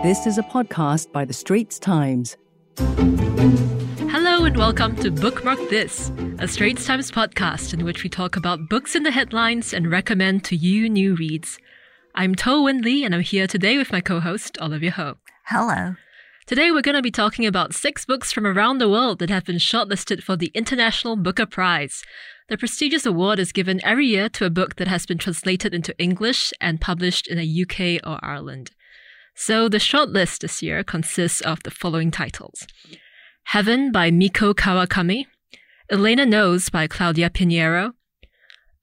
This is a podcast by The Straits Times. Hello and welcome to Bookmark This, a Straits Times podcast in which we talk about books in the headlines and recommend to you new reads. I'm Toh Wen Li and I'm here today with my co-host Olivia Ho. Hello. Today we're going to be talking about six books from around the world that have been shortlisted for the International Booker Prize. The prestigious award is given every year to a book that has been translated into English and published in the UK or Ireland. So the shortlist this year consists of the following titles. Heaven by Mieko Kawakami, Elena Knows by Claudia Piñeiro,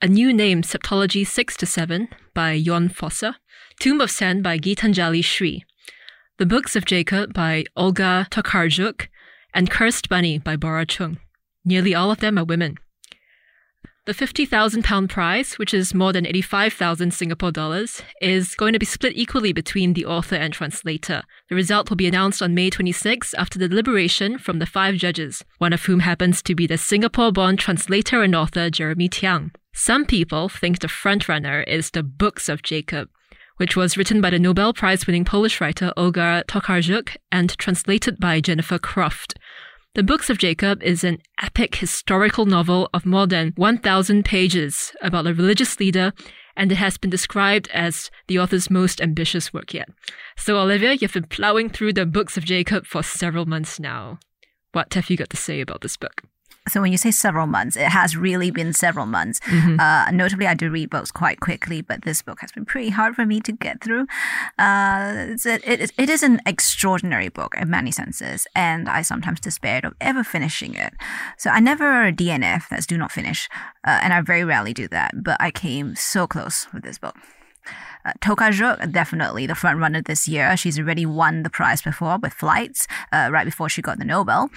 A New Name Septology 6 to 7 by Jon Fosse, Tomb of Sand by Geetanjali Shree, The Books of Jacob by Olga Tokarczuk, and Cursed Bunny by Bora Chung. Nearly all of them are women. The £50,000 prize, which is more than 85,000 Singapore dollars, is going to be split equally between the author and translator. The result will be announced on May 26 after the deliberation from the five judges, one of whom happens to be the Singapore born translator and author Jeremy Tiang. Some people think the frontrunner is The Books of Jacob, which was written by the Nobel Prize winning Polish writer Olga Tokarczuk and translated by Jennifer Croft. The Books of Jacob is an epic historical novel of more than 1,000 pages about a religious leader, and it has been described as the author's most ambitious work yet. So, Olivia, you've been plowing through the Books of Jacob for several months now. What have you got to say about this book? So when you say several months, it has really been several months. Mm-hmm. Uh, notably, I do read books quite quickly, but this book has been pretty hard for me to get through. Uh, it's a, it, it is an extraordinary book in many senses, and I sometimes despaired of ever finishing it. So I never DNF, that's do not finish, uh, and I very rarely do that, but I came so close with this book. Uh, Tokarczuk, definitely the front runner this year. She's already won the prize before with Flights, uh, right before she got the Nobel.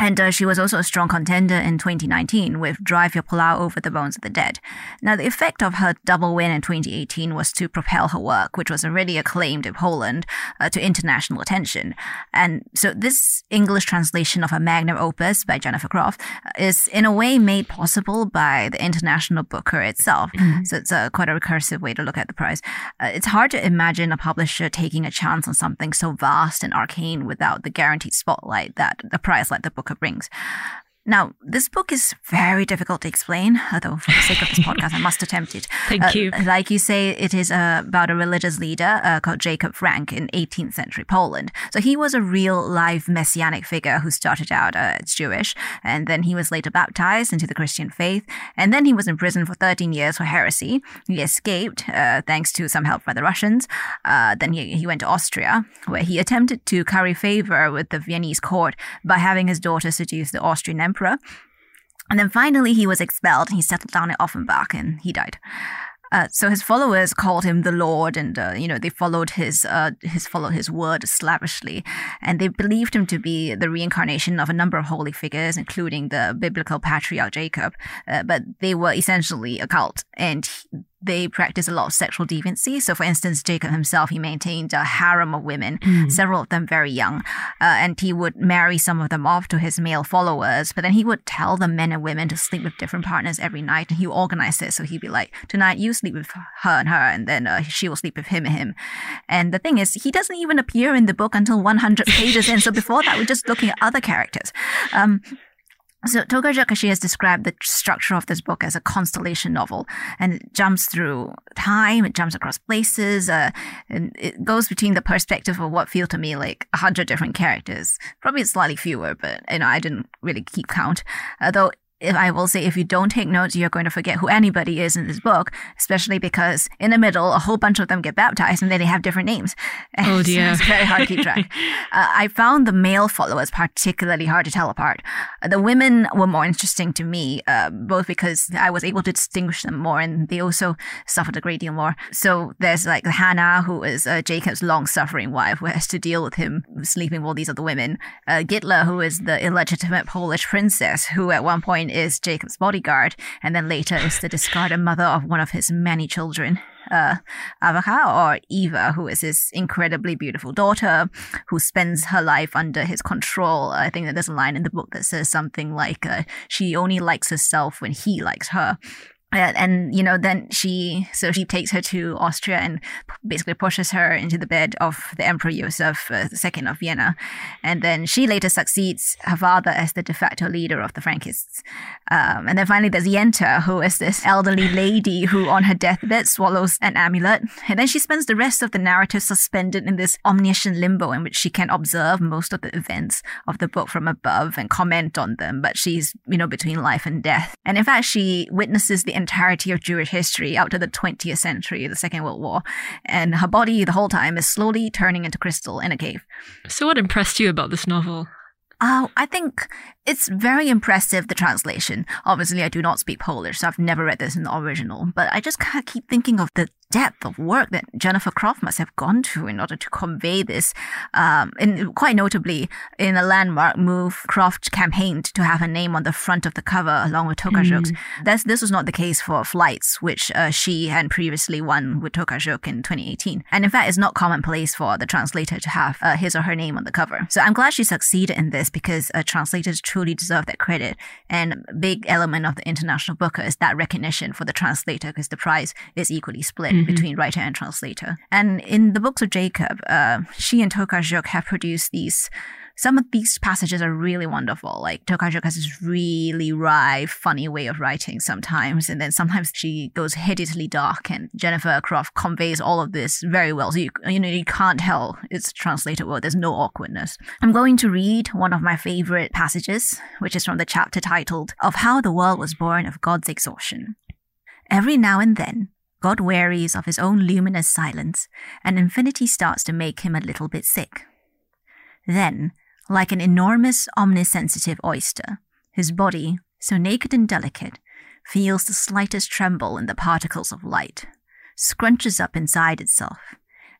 And uh, she was also a strong contender in 2019 with Drive Your Plow Over the Bones of the Dead. Now, the effect of her double win in 2018 was to propel her work, which was already acclaimed in Poland, uh, to international attention. And so this English translation of her magnum opus by Jennifer Croft uh, is in a way made possible by the International Booker itself. Mm-hmm. So it's a, quite a recursive way to look at the prize. Uh, it's hard to imagine a publisher taking a chance on something so vast and arcane without the guaranteed spotlight that a prize like the Booker brings. Now, this book is very difficult to explain, although for the sake of this podcast, I must attempt it. Thank Uh, you. Like you say, it is uh, about a religious leader uh, called Jacob Frank in 18th century Poland. So he was a real live messianic figure who started out uh, as Jewish, and then he was later baptized into the Christian faith, and then he was in prison for 13 years for heresy. He escaped uh, thanks to some help by the Russians. Uh, then he, he went to Austria, where he attempted to curry favor with the Viennese court by having his daughter seduce the Austrian emperor. And then finally, he was expelled. And he settled down at Offenbach and he died. Uh, so his followers called him the Lord, and uh, you know they followed his uh, his followed his word slavishly, and they believed him to be the reincarnation of a number of holy figures, including the biblical patriarch Jacob. Uh, but they were essentially a cult, and he- they practice a lot of sexual deviancy. So, for instance, Jacob himself he maintained a harem of women, several of them very young, uh, and he would marry some of them off to his male followers. But then he would tell the men and women to sleep with different partners every night, and he would organize it. So he'd be like, "Tonight you sleep with her and her, and then uh, she will sleep with him and him." And the thing is, he doesn't even appear in the book until 100 pages in. So before that, we're just looking at other characters. Um, so Tokarczuk, she has described the structure of this book as a constellation novel, and it jumps through time, it jumps across places, uh, and it goes between the perspective of what feel to me like a hundred different characters. Probably slightly fewer, but you know I didn't really keep count. Uh, though if I will say if you don't take notes, you're going to forget who anybody is in this book, especially because in the middle, a whole bunch of them get baptized and then they have different names. And Oh, dear. it's very hard to keep track. uh, I found the male followers particularly hard to tell apart. The women were more interesting to me, uh, both because I was able to distinguish them more and they also suffered a great deal more. So there's like Hannah, who is uh, Jacob's long suffering wife, who has to deal with him sleeping with all these other women. Uh, Gitla, who is the illegitimate Polish princess, who at one point is Jacob's bodyguard, and then later is the discarded mother of one of his many children. Uh, Avaha or Eva, who is his incredibly beautiful daughter, who spends her life under his control. I think that there's a line in the book that says something like, uh, "She only likes herself when he likes her." And, you know then she so she takes her to austria and basically pushes her into the bed of the emperor joseph uh, ii of vienna. And then she later succeeds her father as the de facto leader of the frankists. Um, and then finally there's yenta who is this elderly lady who on her deathbed swallows an amulet. And then she spends the rest of the narrative suspended in this omniscient limbo in which she can observe most of the events of the book from above and comment on them. But she's you know between life and death. And in fact she witnesses the entirety of Jewish history out to the 20th century, the Second World War. And her body the whole time is slowly turning into crystal in a cave. So, what impressed you about this novel? Uh, I think it's very impressive, the translation. Obviously, I do not speak Polish, so I've never read this in the original, but I just of keep thinking of the depth of work that Jennifer Croft must have gone to in order to convey this. Um, and quite notably, in a landmark move, Croft campaigned to have her name on the front of the cover along with Tokarczuk's. Mm. this was not the case for Flights, which uh, she had previously won with Tokarczuk in 2018. And in fact, it's not commonplace for the translator to have uh, his or her name on the cover. So I'm glad she succeeded in this because uh, translators truly deserve that credit. And a big element of the International Booker is that recognition for the translator because the prize is equally split mm-hmm. between writer and translator. And in the books of Jacob, uh, she and Tokarczuk have produced these some of these passages are really wonderful. Like Tokarczuk has this really wry, funny way of writing sometimes, and then sometimes she goes hideously dark. And Jennifer Croft conveys all of this very well. So you you know you can't tell it's translated well. There's no awkwardness. I'm going to read one of my favorite passages, which is from the chapter titled "Of How the World Was Born of God's Exhaustion." Every now and then, God wearies of his own luminous silence, and infinity starts to make him a little bit sick. Then, like an enormous omnisensitive oyster, his body, so naked and delicate, feels the slightest tremble in the particles of light, scrunches up inside itself,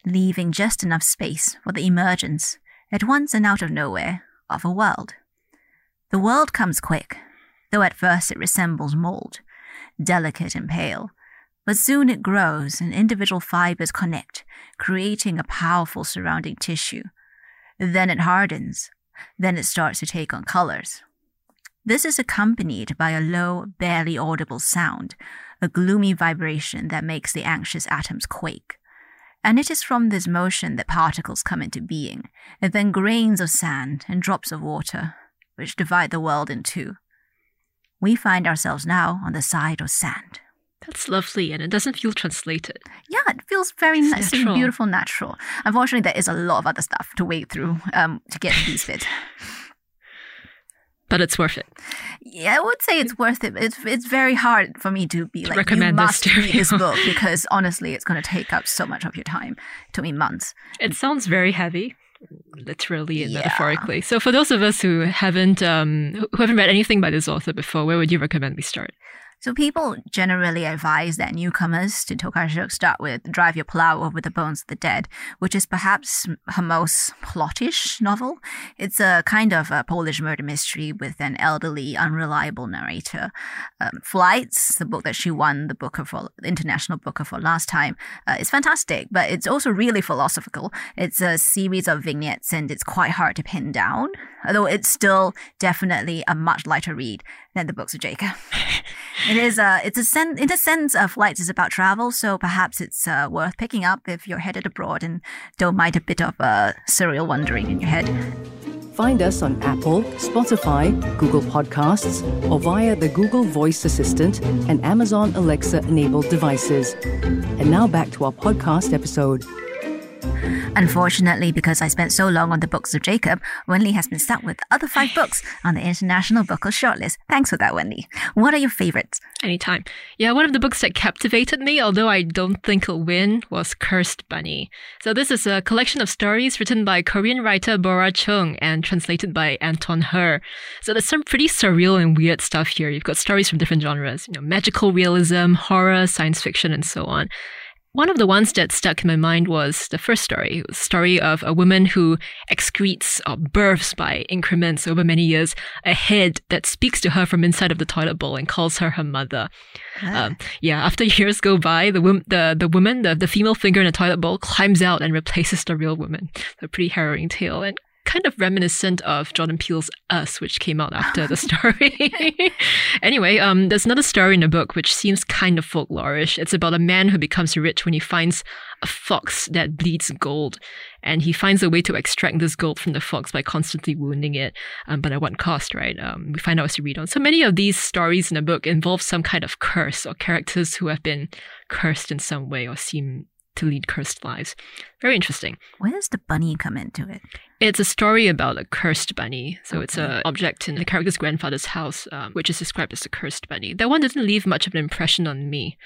leaving just enough space for the emergence, at once and out of nowhere, of a world. The world comes quick, though at first it resembles mold, delicate and pale, but soon it grows and individual fibers connect, creating a powerful surrounding tissue. Then it hardens. Then it starts to take on colors. This is accompanied by a low, barely audible sound, a gloomy vibration that makes the anxious atoms quake. And it is from this motion that particles come into being, and then grains of sand and drops of water, which divide the world in two. We find ourselves now on the side of sand. That's lovely, and it doesn't feel translated. Yeah, it feels very it's nice natural. and beautiful, natural. Unfortunately, there is a lot of other stuff to wade through um, to get these bits. But it's worth it. Yeah, I would say it's worth it. It's it's very hard for me to be to like recommend you must this read this book because honestly, it's going to take up so much of your time. It took me months. It sounds very heavy literally and yeah. metaphorically. So for those of us who haven't um, who haven't read anything by this author before, where would you recommend we start? So people generally advise that newcomers to Tokarczuk start with Drive Your Plow Over the Bones of the Dead, which is perhaps her most plottish novel. It's a kind of a Polish murder mystery with an elderly, unreliable narrator. Um, Flights, the book that she won the Booker for International Booker for last time, uh, is fantastic, but it's also really philosophical. It's a series of vignettes and it's quite hard to pin down, although it's still definitely a much lighter read than the books of Jacob. it is a, it's a sen- in a sense, uh, flights is about travel, so perhaps it's uh, worth picking up if you're headed abroad and don't mind a bit of uh, surreal wandering in your head. Find us on Apple, Spotify, Google Podcasts, or via the Google Voice Assistant and Amazon Alexa enabled devices. And now back to our podcast episode. Unfortunately, because I spent so long on the books of Jacob, Wenli has been stuck with the other five books on the International Booker shortlist. Thanks for that, Wenli. What are your favorites? Anytime. Yeah, one of the books that captivated me, although I don't think it'll win, was Cursed Bunny. So this is a collection of stories written by Korean writer Bora Chung and translated by Anton Hur. So there's some pretty surreal and weird stuff here. You've got stories from different genres, you know, magical realism, horror, science fiction, and so on. One of the ones that stuck in my mind was the first story, the story of a woman who excretes or births by increments over many years a head that speaks to her from inside of the toilet bowl and calls her her mother. Ah. Um, yeah, after years go by, the, the, the woman, the, the female finger in the toilet bowl climbs out and replaces the real woman. A pretty harrowing tale. And kind of reminiscent of Jordan Peele's Us, which came out after the story. anyway, um, there's another story in the book which seems kind of folklorish. It's about a man who becomes rich when he finds a fox that bleeds gold. And he finds a way to extract this gold from the fox by constantly wounding it, um, but at what cost, right? Um, we find out as we read on. So many of these stories in the book involve some kind of curse or characters who have been cursed in some way or seem to lead cursed lives. Very interesting. Where does the bunny come into it? It's a story about a cursed bunny. So okay. it's an object in the character's grandfather's house, um, which is described as a cursed bunny. That one doesn't leave much of an impression on me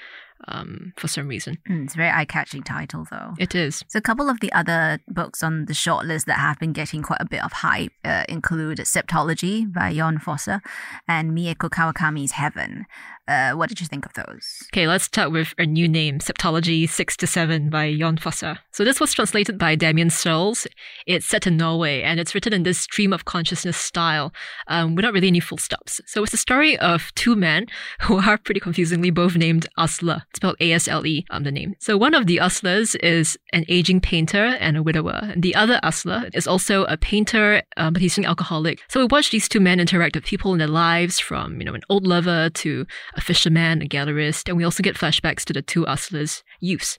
um, for some reason. Mm, it's a very eye catching title, though. It is. So, a couple of the other books on the shortlist that have been getting quite a bit of hype uh, include Septology by Jon Fosse and Mieko Kawakami's Heaven. Uh, what did you think of those? Okay, let's start with a new name, Septology 6 to 7 by Jon Fosse. So this was translated by Damion Searls. It's set in Norway and it's written in this stream of consciousness style um, without really any full stops. So it's a story of two men who are pretty confusingly both named Asle, spelled A-S-L-E, um, the name. So one of the Asles is an aging painter and a widower. And the other Asle is also a painter, um, but he's an alcoholic. So we watch these two men interact with people in their lives from, you know, an old lover to a fisherman, a gallerist, and we also get flashbacks to the two Asles' youths.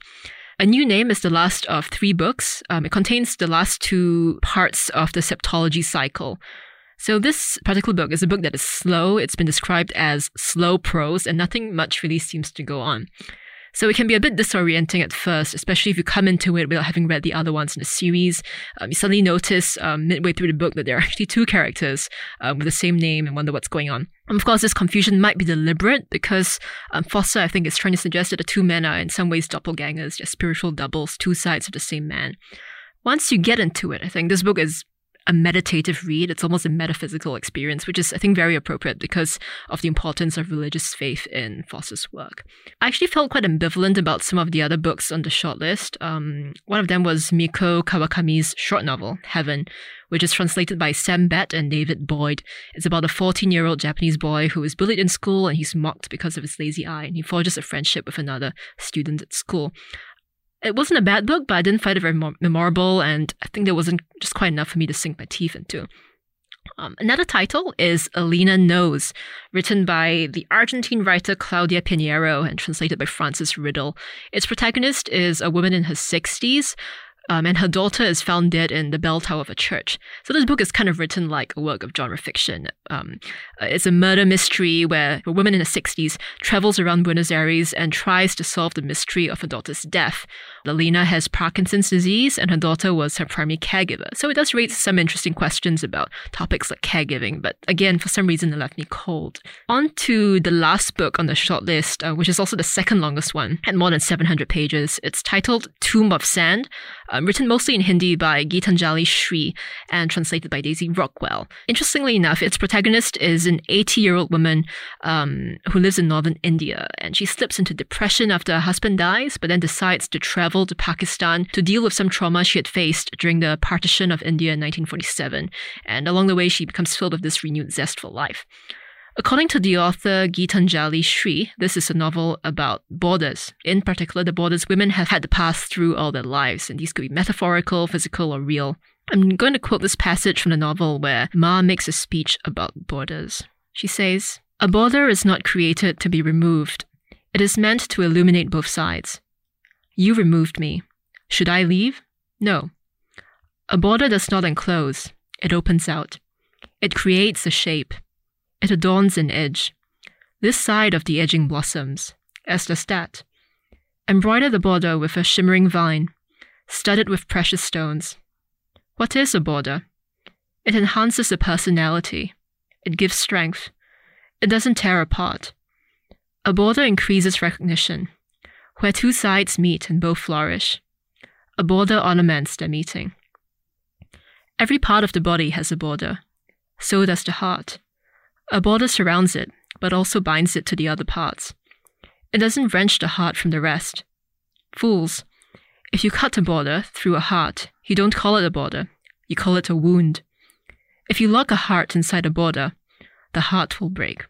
A New Name is the last of three books. Um, it contains the last two parts of the septology cycle. So this particular book is a book that is slow. It's been described as slow prose, and nothing much really seems to go on. So it can be a bit disorienting at first, especially if you come into it without having read the other ones in the series. Um, you suddenly notice um, midway through the book that there are actually two characters um, with the same name and wonder what's going on. of course, this confusion might be deliberate because um, Fosse, I think, is trying to suggest that the two men are in some ways doppelgangers, just spiritual doubles, two sides of the same man. Once you get into it, I think this book is a meditative read. It's almost a metaphysical experience, which is, I think, very appropriate because of the importance of religious faith in Fosse's work. I actually felt quite ambivalent about some of the other books on the shortlist. Um, one of them was Mieko Kawakami's short novel, Heaven, which is translated by Sam Bett and David Boyd. It's about a 14 year old Japanese boy who is bullied in school and he's mocked because of his lazy eye, and he forges a friendship with another student at school it wasn't a bad book, but I didn't find it very memorable, and I think there wasn't just quite enough for me to sink my teeth into. Um, another title is Elena Knows, written by the Argentine writer Claudia Piñeiro and translated by Frances Riddle. Its protagonist is a woman in her 60s um, and her daughter is found dead in the bell tower of a church. So this book is kind of written like a work of genre fiction. Um, uh, it's a murder mystery where a woman in her 60s travels around Buenos Aires and tries to solve the mystery of her daughter's death. Alina has Parkinson's disease and her daughter was her primary caregiver. So it does raise some interesting questions about topics like caregiving, but again, for some reason, it left me cold. On to the last book on the shortlist, uh, which is also the second longest one, at more than 700 pages. It's titled Tomb of Sand um, written mostly in Hindi by Geetanjali Shree and translated by Daisy Rockwell. Interestingly enough, its protagonist is an 80 year old woman um, who lives in northern India, and she slips into depression after her husband dies, but then decides to travel to Pakistan to deal with some trauma she had faced during the partition of India in 1947. And along the way, she becomes filled with this renewed zest for life. According to the author Geetanjali Shree, this is a novel about borders. In particular, the borders women have had to pass through all their lives, and these could be metaphorical, physical, or real. I'm going to quote this passage from the novel where Ma makes a speech about borders. She says, A border is not created to be removed. It is meant to illuminate both sides. You removed me. Should I leave? No. A border does not enclose, it opens out. It creates a shape. It adorns an edge. This side of the edging blossoms, as does that. Embroider the border with a shimmering vine, studded with precious stones. What is a border? It enhances a personality. It gives strength. It doesn't tear apart. A border increases recognition, where two sides meet and both flourish. A border ornaments their meeting. Every part of the body has a border. So does the heart. A border surrounds it, but also binds it to the other parts. It doesn't wrench the heart from the rest. Fools, if you cut a border through a heart, you don't call it a border, you call it a wound. If you lock a heart inside a border, the heart will break.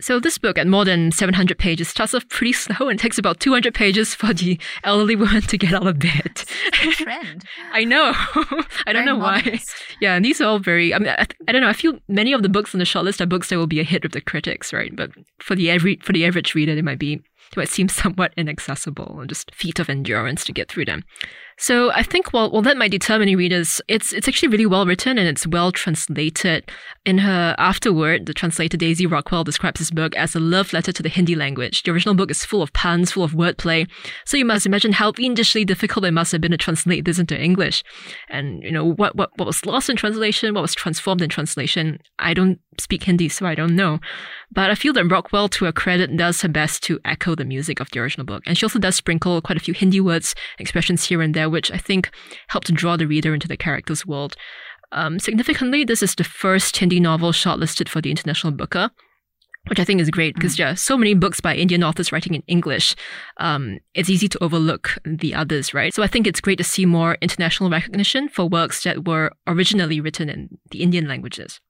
So this book, at more than 700 pages, starts off pretty slow and takes about 200 pages for the elderly woman to get out of bed. trend. I know. I don't know why. Yeah, and these are all very. I mean, I, I, don't know. I feel many of the books on the shortlist are books that will be a hit with the critics, right? But for the every for the average reader, they might be it might seem somewhat inaccessible and just feat of endurance to get through them. So I think while, while that might deter many readers, it's it's actually really well written and it's well translated. In her afterword, the translator Daisy Rockwell describes this book as a love letter to the Hindi language. The original book is full of puns, full of wordplay. So you must imagine how fiendishly difficult it must have been to translate this into English. And you know what what what was lost in translation, what was transformed in translation. I don't speak Hindi, so I don't know. But I feel that Rockwell, to her credit, does her best to echo the music of the original book. And she also does sprinkle quite a few Hindi words, expressions here and there, which I think help to draw the reader into the character's world. Um, significantly, this is the first Hindi novel shortlisted for the International Booker, which I think is great because mm. there are so many books by Indian authors writing in English. Um, it's easy to overlook the others, right? So I think it's great to see more international recognition for works that were originally written in the Indian languages.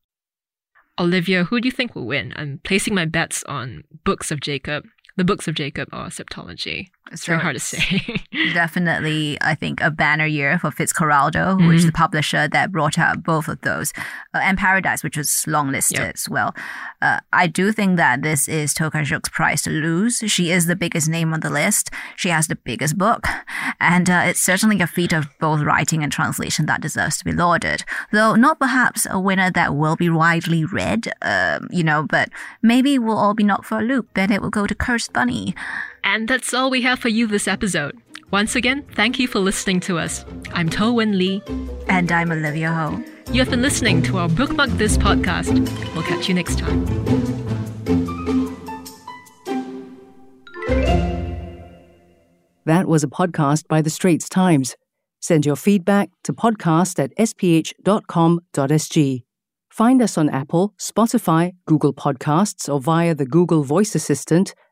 Olivia, who do you think will win? I'm placing my bets on Books of Jacob, the Books of Jacob, or Septology. It's so very hard to say. definitely, I think a banner year for Fitzcarraldo, mm-hmm. which is the publisher that brought out both of those, uh, and Paradais, which was longlisted yep. as well. Uh, I do think that this is Tokarczuk's prize to lose. She is the biggest name on the list. She has the biggest book, and uh, it's certainly a feat of both writing and translation that deserves to be lauded. Though not perhaps a winner that will be widely read, um, you know, but maybe we'll all be knocked for a loop. Then it will go to Cursed Bunny. And that's all we have for you this episode. Once again, thank you for listening to us. I'm Toh Wen Li. And I'm Olivia Ho. You have been listening to our Bookmark This podcast. We'll catch you next time. That was a podcast by The Straits Times. Send your feedback to podcast at sph.com.sg. Find us on Apple, Spotify, Google Podcasts, or via the Google Voice Assistant